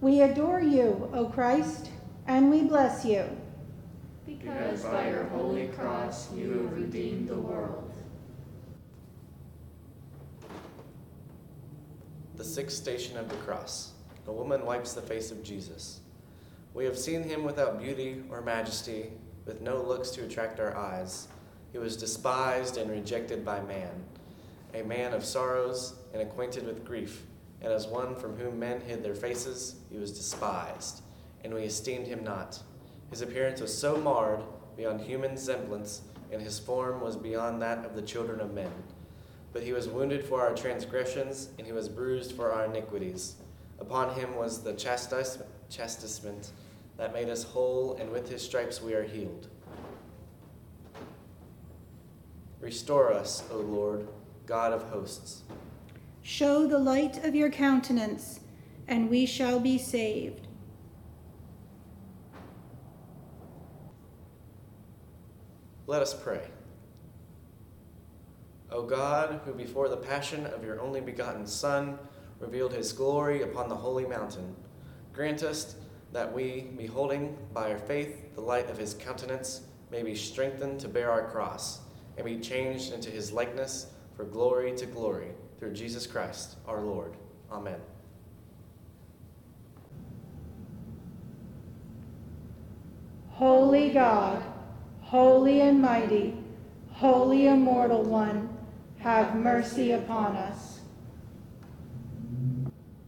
We adore you, O Christ, and we bless you. Because by your holy cross you have redeemed the world. The sixth station of the cross. A woman wipes the face of Jesus. We have seen him without beauty or majesty, with no looks to attract our eyes. He was despised and rejected by man, a man of sorrows and acquainted with grief. And as one from whom men hid their faces, he was despised, and we esteemed him not. His appearance was so marred beyond human semblance, and his form was beyond that of the children of men. But he was wounded for our transgressions, and he was bruised for our iniquities. Upon him was the chastis- chastisement that made us whole, and with his stripes we are healed. Restore us, O Lord, God of hosts. Show the light of your countenance, and we shall be saved. Let us pray. O God, who before the passion of your only begotten Son revealed his glory upon the holy mountain, grant us that we, beholding by our faith the light of his countenance, may be strengthened to bear our cross, and be changed into his likeness for glory to glory, through Jesus Christ our Lord. Amen. Holy God, holy and mighty, holy immortal one, have mercy upon us.